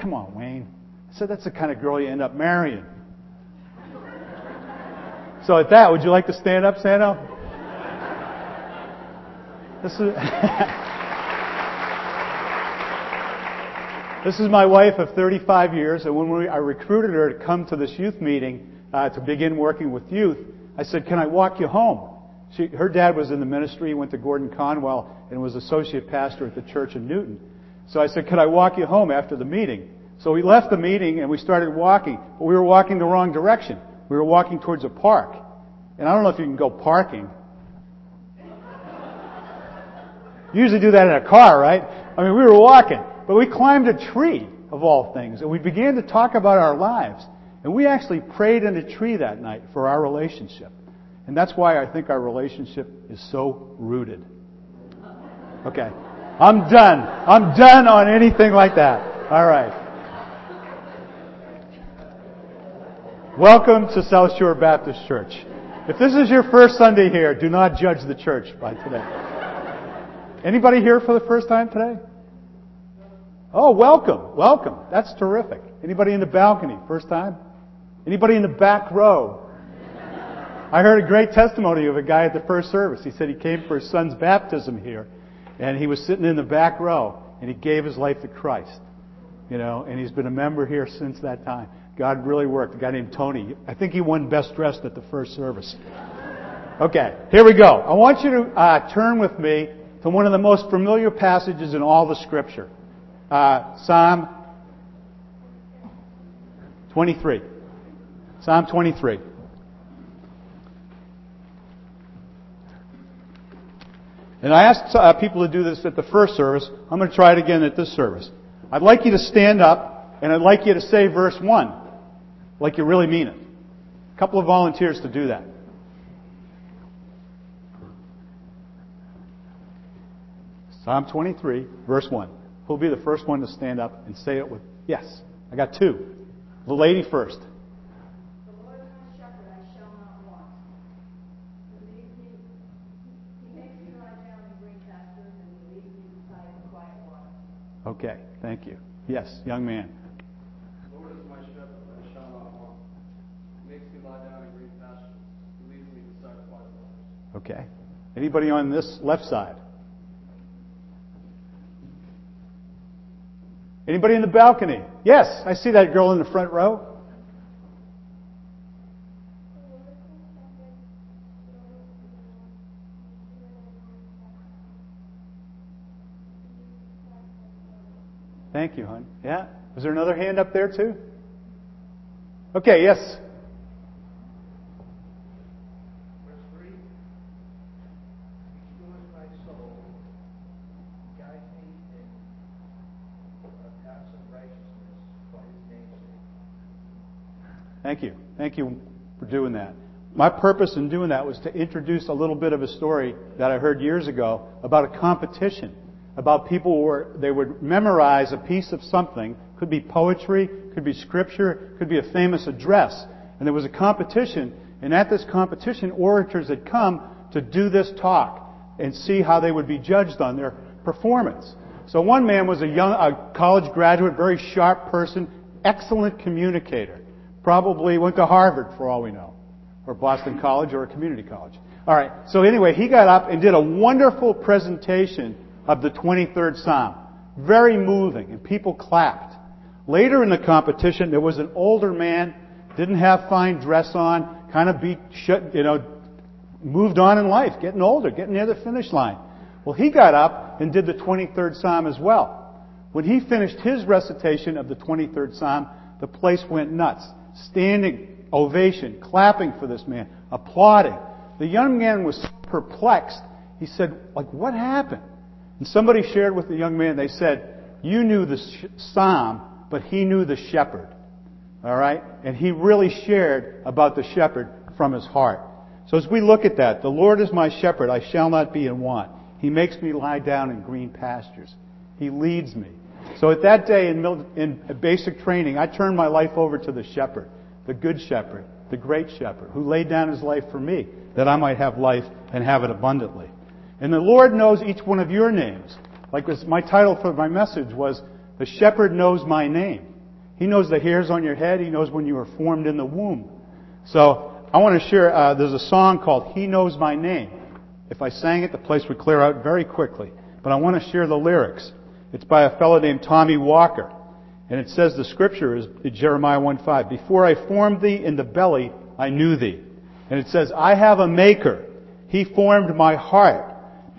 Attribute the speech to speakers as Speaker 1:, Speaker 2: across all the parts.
Speaker 1: Come on, Wayne. I said, That's the kind of girl you end up marrying. So at that, would you like to stand up, Santa? This is This is my wife of 35 years, and when we, I recruited her to come to this youth meeting uh, to begin working with youth, I said, "Can I walk you home?" She, her dad was in the ministry, went to Gordon Conwell, and was associate pastor at the church in Newton. So I said, "Could I walk you home after the meeting?" So we left the meeting and we started walking, but we were walking the wrong direction. We were walking towards a park, and I don't know if you can go parking. You usually do that in a car, right? I mean, we were walking. But we climbed a tree, of all things, and we began to talk about our lives. And we actually prayed in a tree that night for our relationship. And that's why I think our relationship is so rooted. Okay. I'm done. I'm done on anything like that. All right. Welcome to South Shore Baptist Church. If this is your first Sunday here, do not judge the church by today. Anybody here for the first time today? Oh, welcome, welcome. That's terrific. Anybody in the balcony, first time? Anybody in the back row? I heard a great testimony of a guy at the first service. He said he came for his son's baptism here, and he was sitting in the back row, and he gave his life to Christ. You know, and he's been a member here since that time. God really worked. A guy named Tony. I think he won best dressed at the first service. Okay, here we go. I want you to uh, turn with me to one of the most familiar passages in all the Scripture uh, Psalm 23. Psalm 23. And I asked uh, people to do this at the first service. I'm going to try it again at this service. I'd like you to stand up, and I'd like you to say verse 1, like you really mean it. A couple of volunteers to do that. Psalm 23, verse 1. Who'll be the first one to stand up and say it with, yes, I got two. The lady first. Okay, thank you. Yes, young man.
Speaker 2: Lord is my shepherd, I shall not want. He makes me lie down in green pastures. He leads me beside quiet waters.
Speaker 1: Okay. Anybody on this left side? Anybody in the balcony? Yes, I see that girl in the front row. Thank you, hon. Yeah? Was there another hand up there too? Okay, yes. Thank you. Thank you for doing that. My purpose in doing that was to introduce a little bit of a story that I heard years ago about a competition. About people where they would memorize a piece of something, could be poetry, could be scripture, could be a famous address. And there was a competition, and at this competition, orators had come to do this talk and see how they would be judged on their performance. So one man was a young, a college graduate, very sharp person, excellent communicator. Probably went to Harvard for all we know, or Boston College or a community college. All right. So anyway, he got up and did a wonderful presentation of the 23rd Psalm. Very moving, and people clapped. Later in the competition, there was an older man, didn't have fine dress on, kind of beat, you know, moved on in life, getting older, getting near the finish line. Well, he got up and did the 23rd Psalm as well. When he finished his recitation of the 23rd Psalm, the place went nuts standing ovation, clapping for this man, applauding. The young man was perplexed. He said, like, what happened? And somebody shared with the young man, they said, you knew the psalm, but he knew the shepherd. All right? And he really shared about the shepherd from his heart. So as we look at that, the Lord is my shepherd, I shall not be in want. He makes me lie down in green pastures. He leads me. So at that day in, in basic training, I turned my life over to the shepherd, the good shepherd, the great shepherd, who laid down his life for me, that I might have life and have it abundantly. And the Lord knows each one of your names. Like this, my title for my message was, The Shepherd Knows My Name. He knows the hairs on your head. He knows when you were formed in the womb. So I want to share, uh, there's a song called He Knows My Name. If I sang it, the place would clear out very quickly. But I want to share the lyrics. It's by a fellow named Tommy Walker. And it says the scripture is Jeremiah 1:5. Before I formed thee in the belly, I knew thee. And it says, I have a maker. He formed my heart.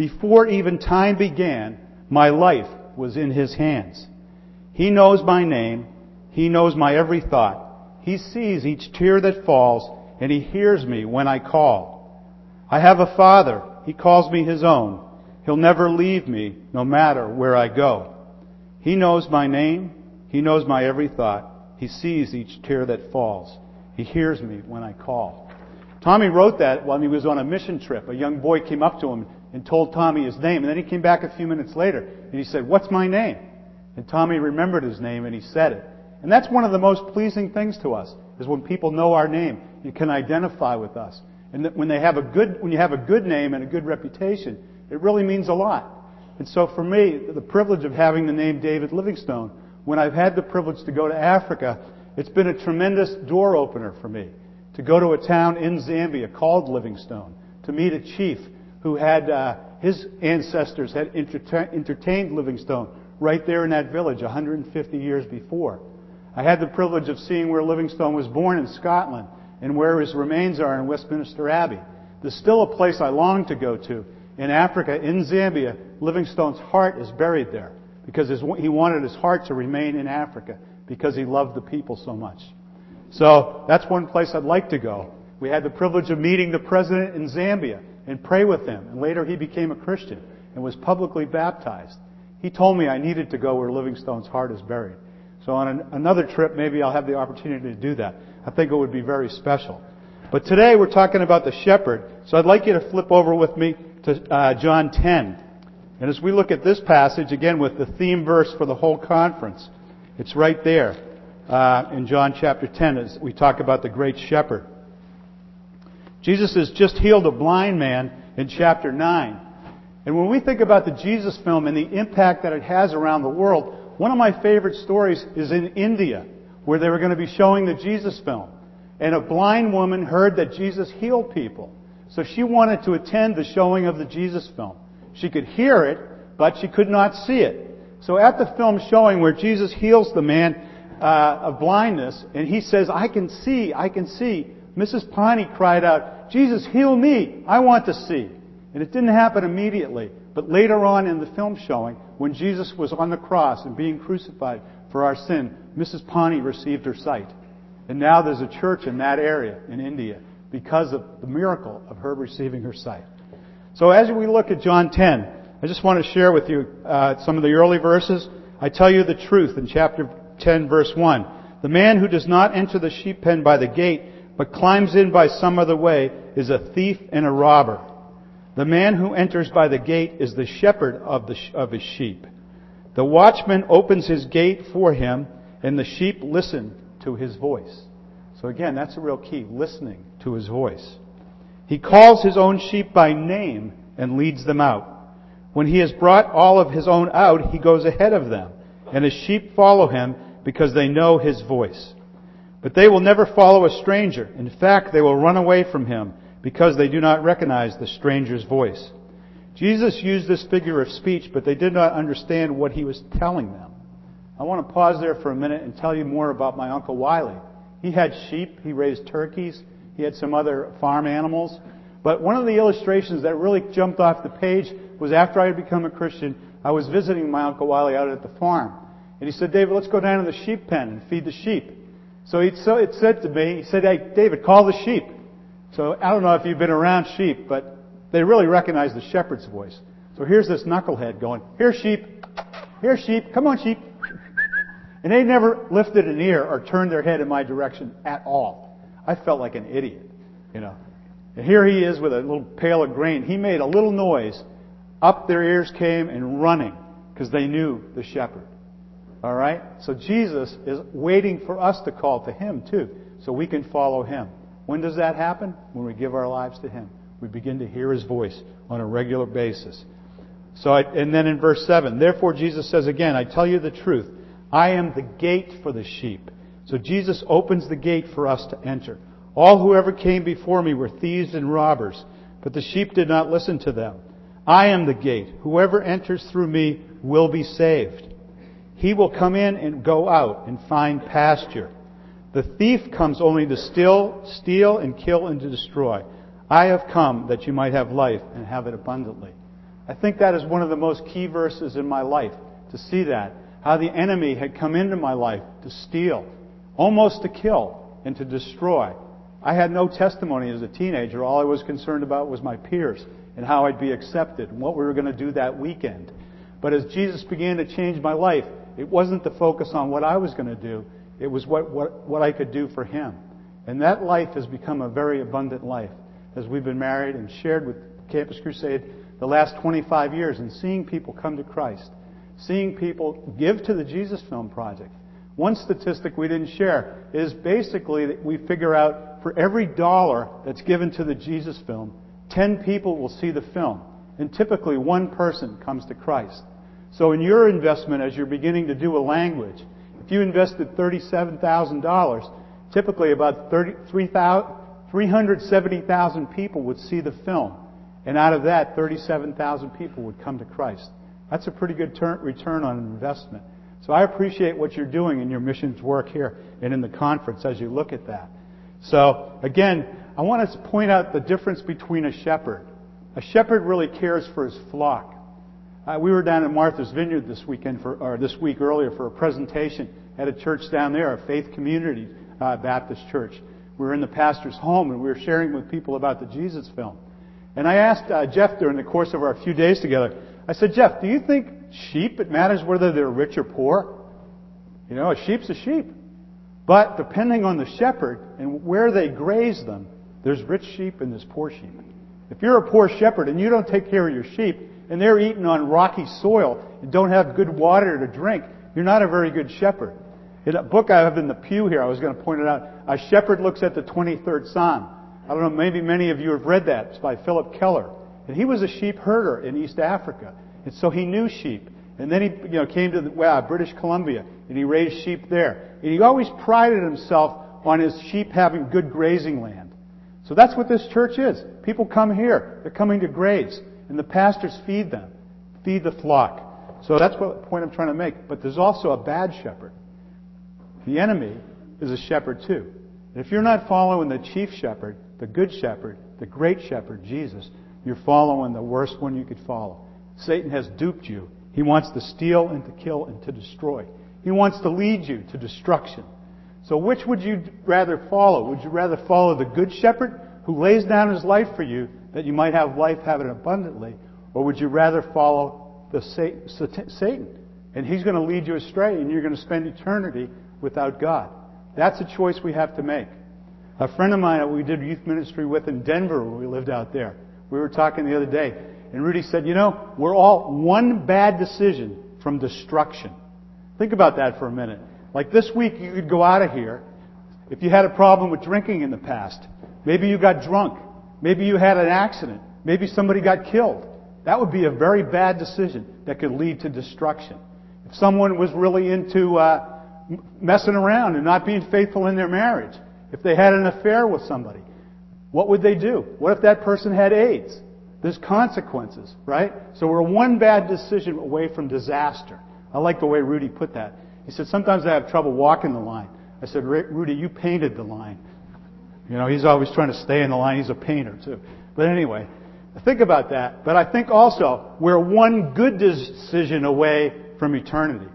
Speaker 1: Before even time began, my life was in his hands. He knows my name. He knows my every thought. He sees each tear that falls, and he hears me when I call. I have a father. He calls me his own. He'll never leave me, no matter where I go. He knows my name. He knows my every thought. He sees each tear that falls. He hears me when I call. Tommy wrote that while he was on a mission trip. A young boy came up to him and told Tommy his name. And then he came back a few minutes later and he said, What's my name? And Tommy remembered his name and he said it. And that's one of the most pleasing things to us, is when people know our name and can identify with us. And when they have a good, when you have a good name and a good reputation, it really means a lot. And so for me, the privilege of having the name David Livingstone, when I've had the privilege to go to Africa, it's been a tremendous door opener for me. To go to a town in Zambia called Livingstone, to meet a chief who had, uh, his ancestors had entertained Livingstone right there in that village 150 years before. I had the privilege of seeing where Livingstone was born in Scotland and where his remains are in Westminster Abbey. There's still a place I long to go to in Africa, in Zambia, Livingstone's heart is buried there because he wanted his heart to remain in Africa because he loved the people so much. So that's one place I'd like to go. We had the privilege of meeting the president in Zambia and pray with him. And later he became a Christian and was publicly baptized. He told me I needed to go where Livingstone's heart is buried. So on an, another trip, maybe I'll have the opportunity to do that. I think it would be very special. But today we're talking about the shepherd. So I'd like you to flip over with me to uh, John 10. And as we look at this passage, again with the theme verse for the whole conference, it's right there uh, in John chapter 10 as we talk about the great shepherd. Jesus has just healed a blind man in chapter 9. And when we think about the Jesus film and the impact that it has around the world, one of my favorite stories is in India, where they were going to be showing the Jesus film. And a blind woman heard that Jesus healed people. So she wanted to attend the showing of the Jesus film. She could hear it, but she could not see it. So at the film showing where Jesus heals the man uh, of blindness, and he says, I can see, I can see, Mrs. Pani cried out, Jesus, heal me, I want to see. And it didn't happen immediately. But later on in the film showing, when Jesus was on the cross and being crucified for our sin, Mrs. Pani received her sight. And now there's a church in that area in India because of the miracle of her receiving her sight. So as we look at John 10, I just want to share with you uh, some of the early verses. I tell you the truth in chapter 10 verse 1. The man who does not enter the sheep pen by the gate, but climbs in by some other way, is a thief and a robber. The man who enters by the gate is the shepherd of, the, of his sheep. The watchman opens his gate for him, and the sheep listen to his voice. So again, that's a real key, listening to his voice. He calls his own sheep by name and leads them out. When he has brought all of his own out, he goes ahead of them, and his sheep follow him because they know his voice. But they will never follow a stranger. In fact, they will run away from him because they do not recognize the stranger's voice. Jesus used this figure of speech, but they did not understand what he was telling them. I want to pause there for a minute and tell you more about my Uncle Wiley. He had sheep, he raised turkeys, he had some other farm animals. But one of the illustrations that really jumped off the page was after I had become a Christian, I was visiting my Uncle Wiley out at the farm. And he said, David, let's go down to the sheep pen and feed the sheep. So it said to me, he said, hey, David, call the sheep. So I don't know if you've been around sheep, but they really recognize the shepherd's voice. So here's this knucklehead going, here sheep, here sheep, come on sheep. And they never lifted an ear or turned their head in my direction at all. I felt like an idiot, you know. And here he is with a little pail of grain. He made a little noise. Up their ears came and running because they knew the shepherd. All right? So Jesus is waiting for us to call to him too, so we can follow him. When does that happen? When we give our lives to him. We begin to hear his voice on a regular basis. So, I, and then in verse 7, therefore Jesus says again, I tell you the truth. I am the gate for the sheep. So Jesus opens the gate for us to enter. All who ever came before me were thieves and robbers, but the sheep did not listen to them. I am the gate. Whoever enters through me will be saved. He will come in and go out and find pasture. The thief comes only to steal, steal and kill and to destroy. I have come that you might have life and have it abundantly. I think that is one of the most key verses in my life to see that. How the enemy had come into my life to steal, almost to kill, and to destroy. I had no testimony as a teenager. All I was concerned about was my peers and how I'd be accepted and what we were going to do that weekend. But as Jesus began to change my life, it wasn't the focus on what I was going to do. It was what, what, what I could do for Him. And that life has become a very abundant life as we've been married and shared with Campus Crusade the last 25 years and seeing people come to Christ, seeing people give to the Jesus Film Project. One statistic we didn't share is basically that we figure out for every dollar that's given to the Jesus Film, 10 people will see the film. And typically one person comes to Christ. So in your investment as you're beginning to do a language, if you invested $37,000, typically about 370,000 people would see the film. And out of that, 37,000 people would come to Christ. That's a pretty good return on investment. So I appreciate what you're doing in your missions work here and in the conference as you look at that. So again, I want to point out the difference between a shepherd. A shepherd really cares for his flock. Uh, we were down at Martha's Vineyard this weekend for, or this week earlier for a presentation at a church down there, a faith community uh, Baptist church. We were in the pastor's home and we were sharing with people about the Jesus film. And I asked uh, Jeff during the course of our few days together, I said, Jeff, do you think sheep, it matters whether they're rich or poor? You know, a sheep's a sheep. But depending on the shepherd and where they graze them, there's rich sheep and there's poor sheep. If you're a poor shepherd and you don't take care of your sheep and they're eating on rocky soil and don't have good water to drink, you're not a very good shepherd. In a book I have in the pew here, I was going to point it out. A shepherd looks at the 23rd Psalm. I don't know, maybe many of you have read that. It's by Phillip Keller. And he was a sheep herder in East Africa. And so he knew sheep. And then he you know, came to the, British Columbia and he raised sheep there. And he always prided himself on his sheep having good grazing land. So that's what this church is. People come here. They're coming to graze. And the pastors feed them. Feed the flock. So that's what point I'm trying to make. But there's also a bad shepherd. The enemy is a shepherd too. And if you're not following the chief shepherd, the good shepherd, the great shepherd, Jesus, you're following the worst one you could follow. Satan has duped you. He wants to steal and to kill and to destroy. He wants to lead you to destruction. So which would you rather follow? Would you rather follow the good shepherd who lays down his life for you that you might have life, have it abundantly? Or would you rather follow the Satan? And he's going to lead you astray and you're going to spend eternity without God. That's a choice we have to make. A friend of mine that we did youth ministry with in Denver when we lived out there, we were talking the other day, and Rudy said, you know, we're all one bad decision from destruction. Think about that for a minute. Like this week, you could go out of here if you had a problem with drinking in the past. Maybe you got drunk. Maybe you had an accident. Maybe somebody got killed. That would be a very bad decision that could lead to destruction. If someone was really into uh, messing around and not being faithful in their marriage, if they had an affair with somebody, what would they do? What if that person had AIDS? There's consequences, right? So we're one bad decision away from disaster. I like the way Rudy put that. He said, sometimes I have trouble walking the line. I said, Rudy, you painted the line. You know, he's always trying to stay in the line. He's a painter, too. But anyway, think about that. But I think also we're one good decision away from eternity.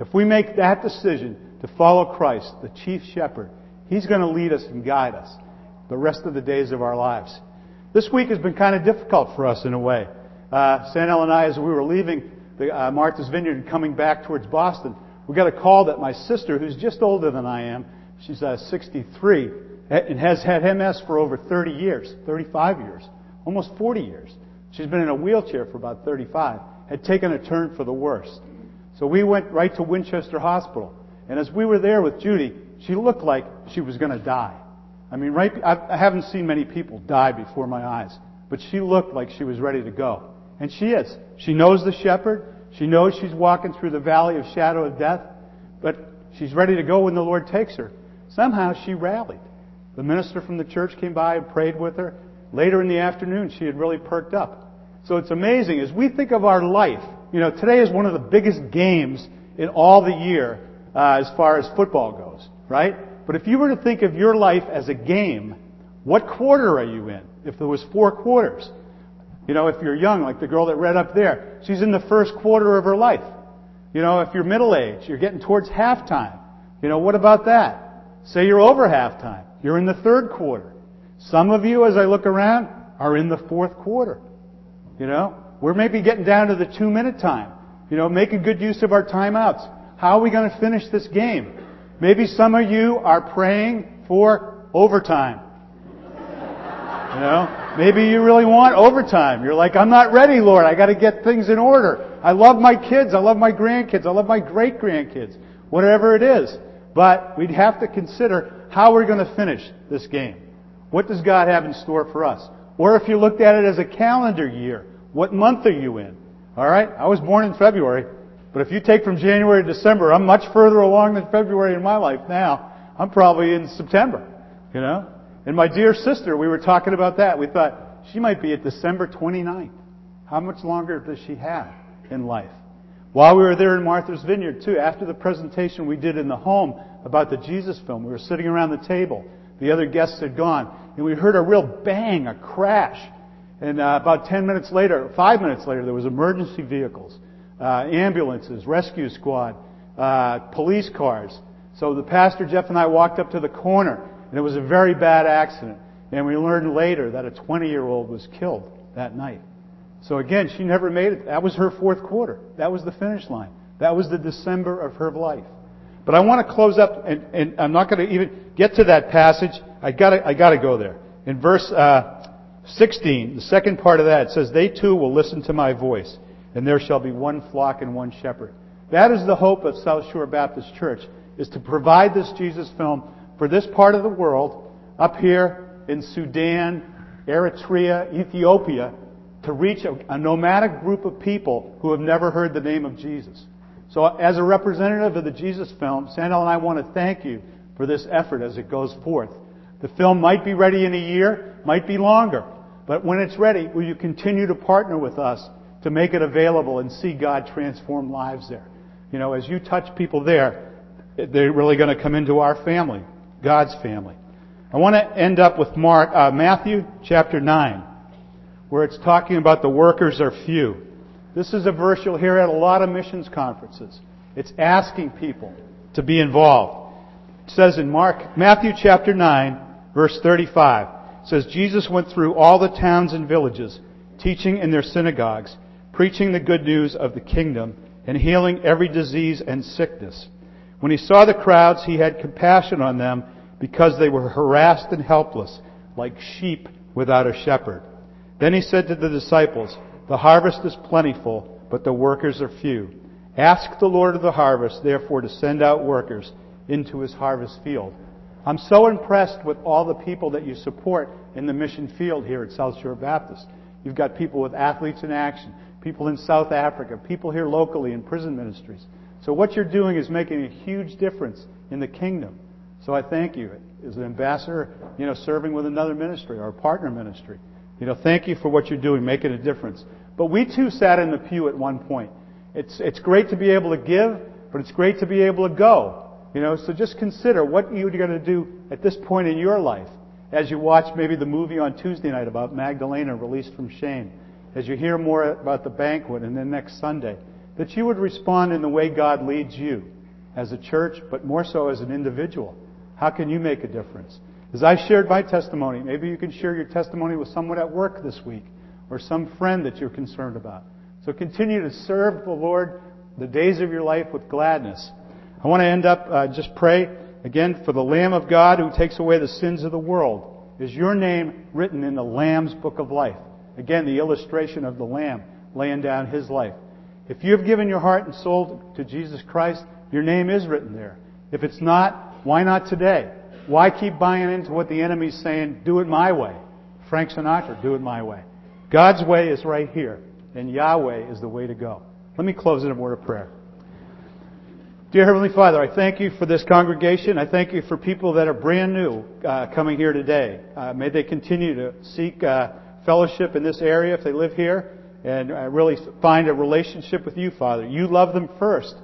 Speaker 1: If we make that decision to follow Christ, the chief shepherd, he's going to lead us and guide us the rest of the days of our lives. This week has been kind of difficult for us in a way. Uh, Sanel and I, as we were leaving the, uh, Martha's Vineyard and coming back towards Boston, we got a call that my sister, who's just older than I am, she's uh, 63, and has had MS for over 30 years, 35 years, almost 40 years. She's been in a wheelchair for about 35, had taken a turn for the worst. So we went right to Winchester Hospital. And as we were there with Judy, she looked like she was going to die. I mean, right, I haven't seen many people die before my eyes, but she looked like she was ready to go. And she is. She knows the shepherd. She knows she's walking through the valley of shadow of death. but she's ready to go when the Lord takes her. Somehow she rallied. The minister from the church came by and prayed with her. Later in the afternoon, she had really perked up. So it's amazing. As we think of our life, you know, today is one of the biggest games in all the year uh, as far as football goes, right? But if you were to think of your life as a game, what quarter are you in? If there was four quarters. You know, if you're young, like the girl that read up there, she's in the first quarter of her life. You know, if you're middle aged, you're getting towards halftime. You know, what about that? Say you're over halftime. You're in the third quarter. Some of you, as I look around, are in the fourth quarter. You know, we're maybe getting down to the two minute time. You know, making good use of our timeouts. How are we going to finish this game? Maybe some of you are praying for overtime. You know, maybe you really want overtime. You're like, I'm not ready, Lord. I got to get things in order. I love my kids. I love my grandkids. I love my great grandkids. Whatever it is. But we'd have to consider how are we're going to finish this game. What does God have in store for us? Or if you looked at it as a calendar year, what month are you in? Alright? I was born in February, but if you take from January to December, I'm much further along than February in my life now. I'm probably in September. You know? And my dear sister, we were talking about that. We thought, she might be at December 29th. How much longer does she have in life? While we were there in Martha's Vineyard, too, after the presentation we did in the home about the Jesus film, we were sitting around the table. The other guests had gone, and we heard a real bang, a crash. And uh, about 10 minutes later, 5 minutes later, there was emergency vehicles, uh, ambulances, rescue squad, uh, police cars. So the pastor Jeff and I walked up to the corner, and it was a very bad accident. And we learned later that a 20 year old was killed that night. So again, she never made it. That was her fourth quarter. That was the finish line. That was the December of her life. But I want to close up, and, and I'm not going to even get to that passage. I got I got to go there. In verse uh, 16, the second part of that says, "They too will listen to my voice, and there shall be one flock and one shepherd." That is the hope of South Shore Baptist Church: is to provide this Jesus film for this part of the world, up here in Sudan, Eritrea, Ethiopia, to reach a, a nomadic group of people who have never heard the name of Jesus. So, as a representative of the Jesus film, Sandal and I want to thank you for this effort as it goes forth. The film might be ready in a year, might be longer, but when it's ready, will you continue to partner with us to make it available and see God transform lives there? You know, as you touch people there, they're really going to come into our family, God's family. I want to end up with Mark, uh, Matthew chapter 9, where it's talking about the workers are few. This is a verse you'll hear at a lot of missions conferences. It's asking people to be involved. It says in Mark, Matthew chapter 9, verse 35, says, Jesus went through all the towns and villages, teaching in their synagogues, preaching the good news of the kingdom, and healing every disease and sickness. When he saw the crowds, he had compassion on them because they were harassed and helpless, like sheep without a shepherd. Then he said to the disciples, the harvest is plentiful, but the workers are few. Ask the Lord of the harvest, therefore, to send out workers into his harvest field. I'm so impressed with all the people that you support in the mission field here at South Shore Baptist. You've got people with Athletes in Action, people in South Africa, people here locally in prison ministries. So what you're doing is making a huge difference in the kingdom. So I thank you as an ambassador, you know, serving with another ministry or a partner ministry. You know, thank you for what you're doing, making a difference. But we too sat in the pew at one point. It's, it's great to be able to give, but it's great to be able to go. You know, so just consider what you're going to do at this point in your life as you watch maybe the movie on Tuesday night about Magdalena released from shame, as you hear more about the banquet and then next Sunday, that you would respond in the way God leads you as a church, but more so as an individual. How can you make a difference? As I shared my testimony, maybe you can share your testimony with someone at work this week or some friend that you're concerned about. So continue to serve the Lord the days of your life with gladness. I want to end up, uh, just pray again for the Lamb of God who takes away the sins of the world. Is your name written in the Lamb's book of life? Again, the illustration of the Lamb laying down his life. If you have given your heart and soul to Jesus Christ, your name is written there. If it's not, why not today? Why keep buying into what the enemy's saying, do it my way? Frank Sinatra, do it my way. God's way is right here, and Yahweh is the way to go. Let me close in a word of prayer. Dear Heavenly Father, I thank you for this congregation. I thank you for people that are brand new uh, coming here today. Uh, may they continue to seek uh, fellowship in this area if they live here and uh, really find a relationship with you, Father. You love them first.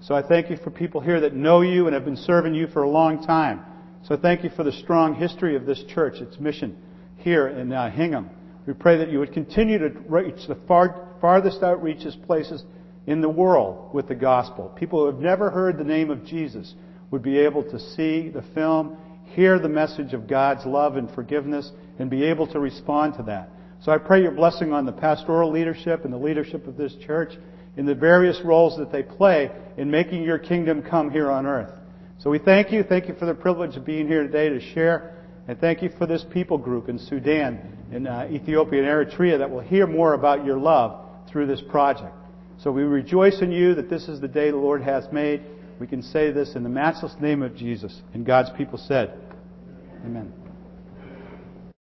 Speaker 1: So I thank you for people here that know you and have been serving you for a long time. So thank you for the strong history of this church, its mission here in uh, Hingham. We pray that you would continue to reach the far, farthest outreaches places in the world with the gospel. People who have never heard the name of Jesus would be able to see the film, hear the message of God's love and forgiveness, and be able to respond to that. So I pray your blessing on the pastoral leadership and the leadership of this church in the various roles that they play in making your kingdom come here on earth. So we thank you. Thank you for the privilege of being here today to share. And thank you for this people group in Sudan, in uh, Ethiopia, and Eritrea that will hear more about your love through this project. So we rejoice in you that this is the day the Lord has made. We can say this in the matchless name of Jesus. And God's people said, Amen.